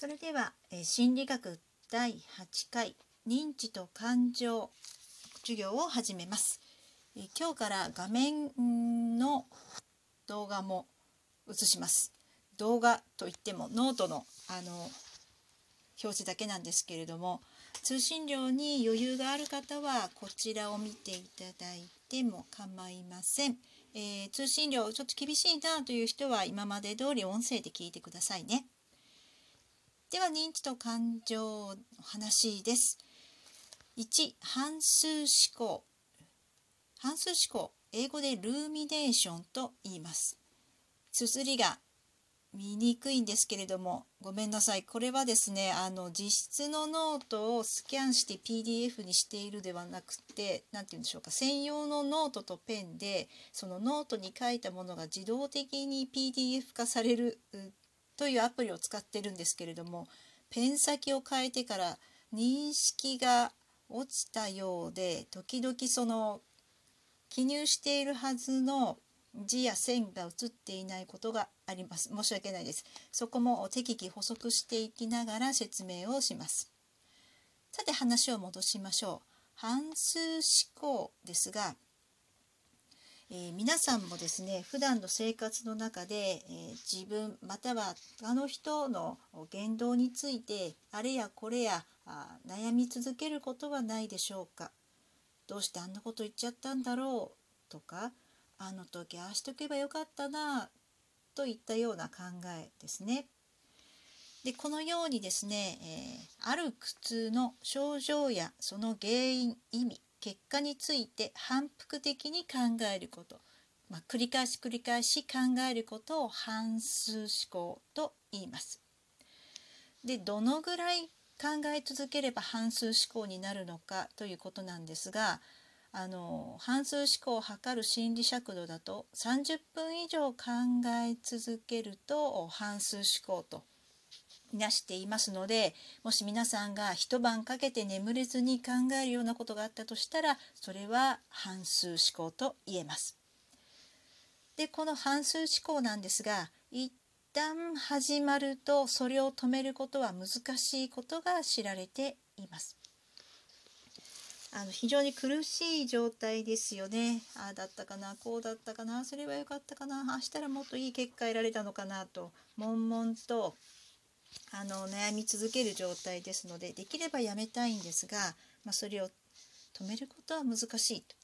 それでは、え、心理学第8回認知と感情授業を始めます、え、今日から画面の動画も映します。動画といってもノートのあの表示だけなんですけれども通信料に余裕がある方はこちらを見ていただいても構いません、えー、通信料ちょっと厳しいなという人は今まで通り音声で聞いてくださいね。では認知と感情の話です。1反芻思考。反芻思考。英語で rumination と言います。綴りが見にくいんですけれども。ごめんなさい。これはですねあの自筆のノートをスキャンして PDF にしているではなくて何て言うんでしょうか。専用のノートとペンでそのノートに書いたものが自動的に PDF 化されるというアプリを使ってるんですけれどもペン先を変えてから認識が落ちたようで時々その記入しているはずの字や線が映っていないことがあります。申し訳ないです。そこも適宜補足していきながら説明をします。さて話を戻しましょう。半数思考ですがえー、皆さんもですね普段の生活の中で、えー、自分または他の人の言動についてあれやこれやあ悩み続けることはないでしょうかどうしてあんなこと言っちゃったんだろうとかあの時ああしとけばよかったなといったような考えですね。でこのようにですね、えー、ある苦痛の症状やその原因意味結果について反復的に考えること、まあ、繰り返し繰り返し考えることを反数思考と言います。でどのぐらい考え続ければ反数思考になるのかということなんですがあの反数思考を測る心理尺度だと30分以上考え続けると反数思考となしていますのでもし皆さんが一晩かけて眠れずに考えるようなことがあったとしたらそれは反数思考と言えます。でこの反数思考なんですが一旦始まるとそれを止めることは難しいことが知られています。あの非常に苦しい状態ですよね。ああだったかなこうだったかなすればよかったかなあしたらもっといい結果得られたのかなと悶々とあの悩み続ける状態ですのでできればやめたいんですが、まあ、それを止めることは難しいと。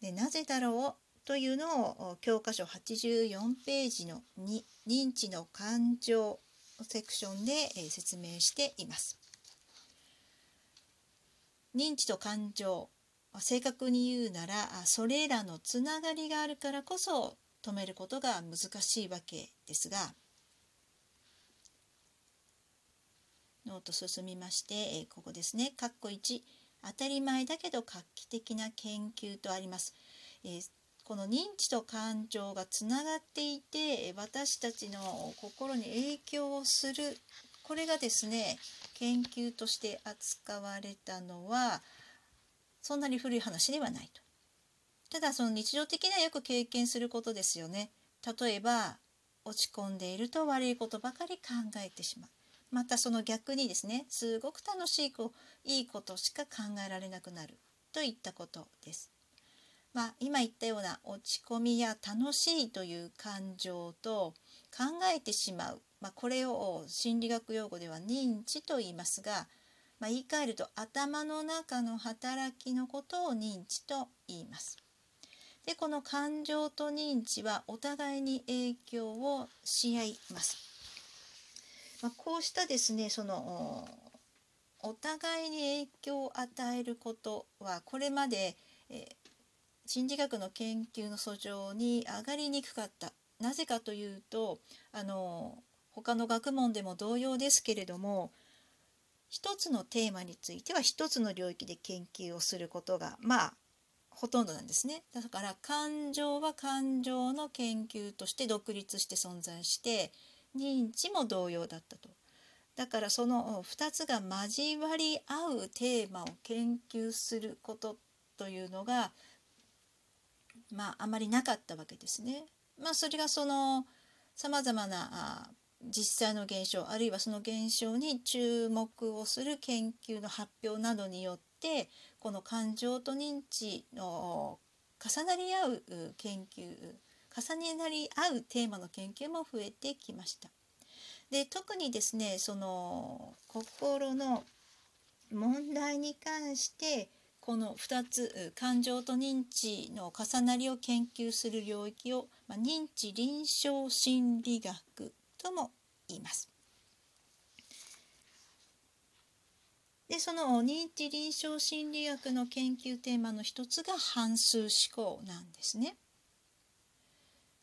でなぜだろうというのを教科書84ページの2認知の感情セクションで説明しています。認知と感情正確に言うならそれらのつながりがあるからこそ止めることが難しいわけですがノート進みまして、えここですね。括弧1当たり前だけど画期的な研究とあります。えこの認知と感情がつながっていて私たちの心に影響をするこれがですね研究として扱われたのはそんなに古い話ではないと。ただその日常的にはよく経験することですよね。例えば落ち込んでいると悪いことばかり考えてしまう。またその逆にですねすごく楽しいこいいことしか考えられなくなるといったことです。まあ、今言ったような落ち込みや楽しいという感情と考えてしまう、まあ、これを心理学用語では認知と言いますが、まあ、言い換えると頭の中の働きのことを認知と言います。でこの感情と認知はお互いに影響をし合います。まあ、こうしたですねそのお互いに影響を与えることはこれまで、え、心理学の研究の訴状に上がりにくかった。なぜかというとあの他の学問でも同様ですけれども一つのテーマについては一つの領域で研究をすることがまあほとんどなんですね。だから感情は感情の研究として独立して存在して認知も同様だったと。だからその2つが交わり合うテーマを研究することというのがまああまりなかったわけですね。まあ、それがそのさまざまな実際の現象あるいはその現象に注目をする研究の発表などによってこの感情と認知の重なり合う研究重なり合うテーマの研究も増えてきました。で特にですねその心の問題に関してこの2つ感情と認知の重なりを研究する領域を、まあ、認知臨床心理学とも言います。でその認知臨床心理学の研究テーマの一つが反数思考なんですね。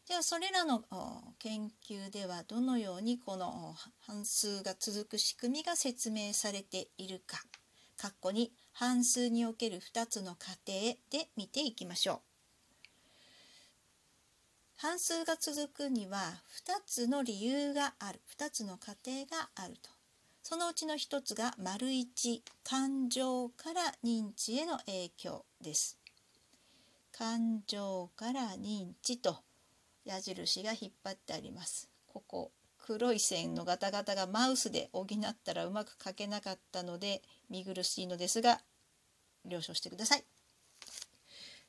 ではそれらの研究ではどのようにこの半数が続く仕組みが説明されているか。括弧に半数における2つの過程で見ていきましょう。半数が続くには2つの理由がある。2つの過程があると。そのうちの1つが丸1感情から認知への影響です。感情から認知と矢印が引っ張ってあります。ここ黒い線のガタガタがマウスで補ったらうまく書けなかったので見苦しいのですが了承してください。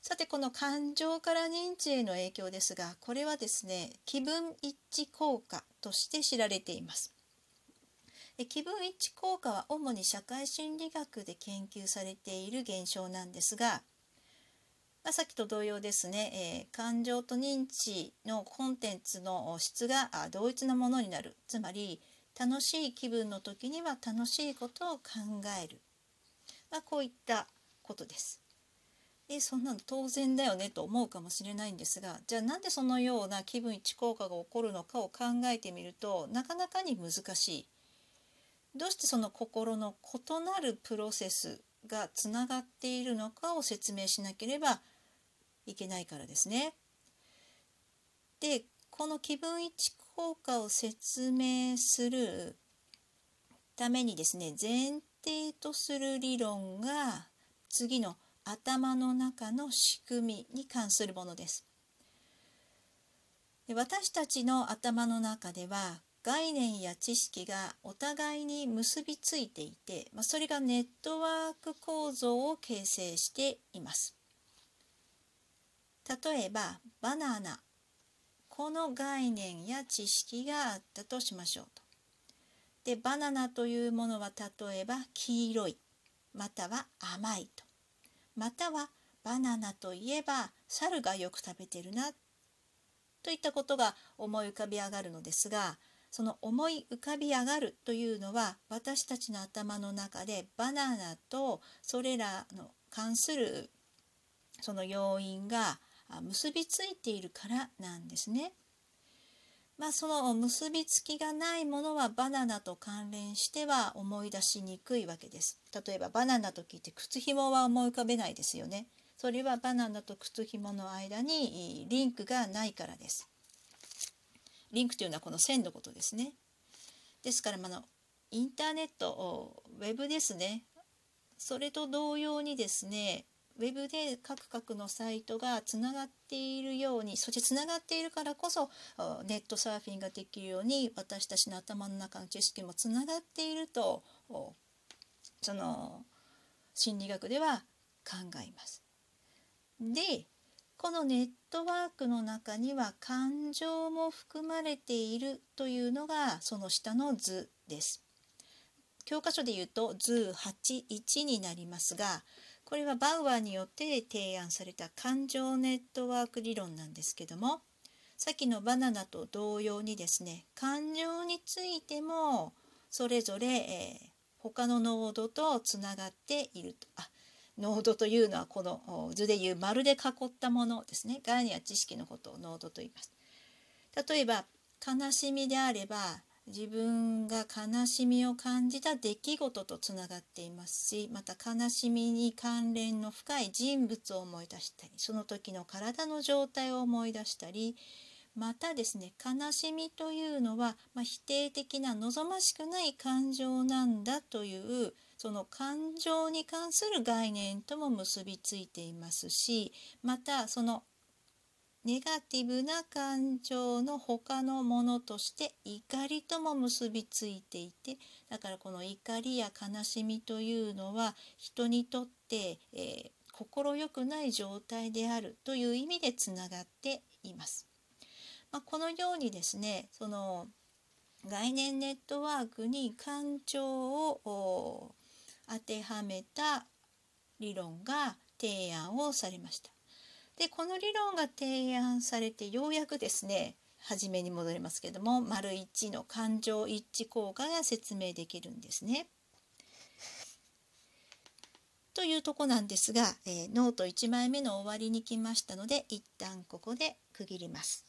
さてこの感情から認知への影響ですがこれはですね気分一致効果として知られています。気分一致効果は主に社会心理学で研究されている現象なんですがまあ、さっきと同様ですね、えー、感情と認知のコンテンツの質が同一なものになるつまり楽しい気分の時には楽しいことを考える、まあ、こういったことです。でそんなの当然だよねと思うかもしれないんですがじゃあなんでそのような気分一致効果が起こるのかを考えてみるとなかなかに難しい。どうしてその心の異なるプロセスがつながっているのかを説明しなければいけないからですね。でこの気分一効果を説明するためにですね前提とする理論が次の頭の中の仕組みに関するものです。で私たちの頭の中では概念や知識がお互いに結びついていて、まあ、それがネットワーク構造を形成しています。例えばバナナこの概念や知識があったとしましょうと。でバナナというものは例えば黄色いまたは甘いとまたはバナナといえば猿がよく食べてるなといったことが思い浮かび上がるのですがその思い浮かび上がるというのは私たちの頭の中でバナナとそれらの関するその要因が結びついているからなんですね。まあ、その結びつきがないものはバナナと関連しては思い出しにくいわけです。例えばバナナと聞いて靴紐は思い浮かべないですよね。それはバナナと靴紐の間にリンクがないからです。リンクというのはこの線のことですね。ですから、あのインターネットウェブですね。それと同様にですねウェブで各々のサイトがつながっているようにそしてつながっているからこそネットサーフィンができるように私たちの頭の中の知識もつながっているとその心理学では考えます。でこのネットワークの中には感情も含まれているというのがその下の図です。教科書で言うと図81になりますがこれはバウアーによって提案された感情ネットワーク理論なんですけどもさっきのバナナと同様にですね感情についてもそれぞれ、えー、他のノードとつながっているとあノードというのはこの図でいう丸で囲ったものですね。概念や知識のことをノードと言います。例えば悲しみであれば自分が悲しみを感じた出来事とつながっていますしまた悲しみに関連の深い人物を思い出したりその時の体の状態を思い出したりまたですね悲しみというのは、まあ、否定的な望ましくない感情なんだというその感情に関する概念とも結びついていますしまたそのネガティブな感情の他のものとして怒りとも結びついていてだからこの怒りや悲しみというのは人にとって、えー、くない状態であるという意味でつながっています。まあ、このようにですねその概念ネットワークに感情を当てはめた理論が提案をされました。でこの理論が提案されてようやくですね初めに戻りますけども丸1の感情一致効果が説明できるんですね。というとこなんですが、えー、ノート1枚目の終わりに来ましたので一旦ここで区切ります。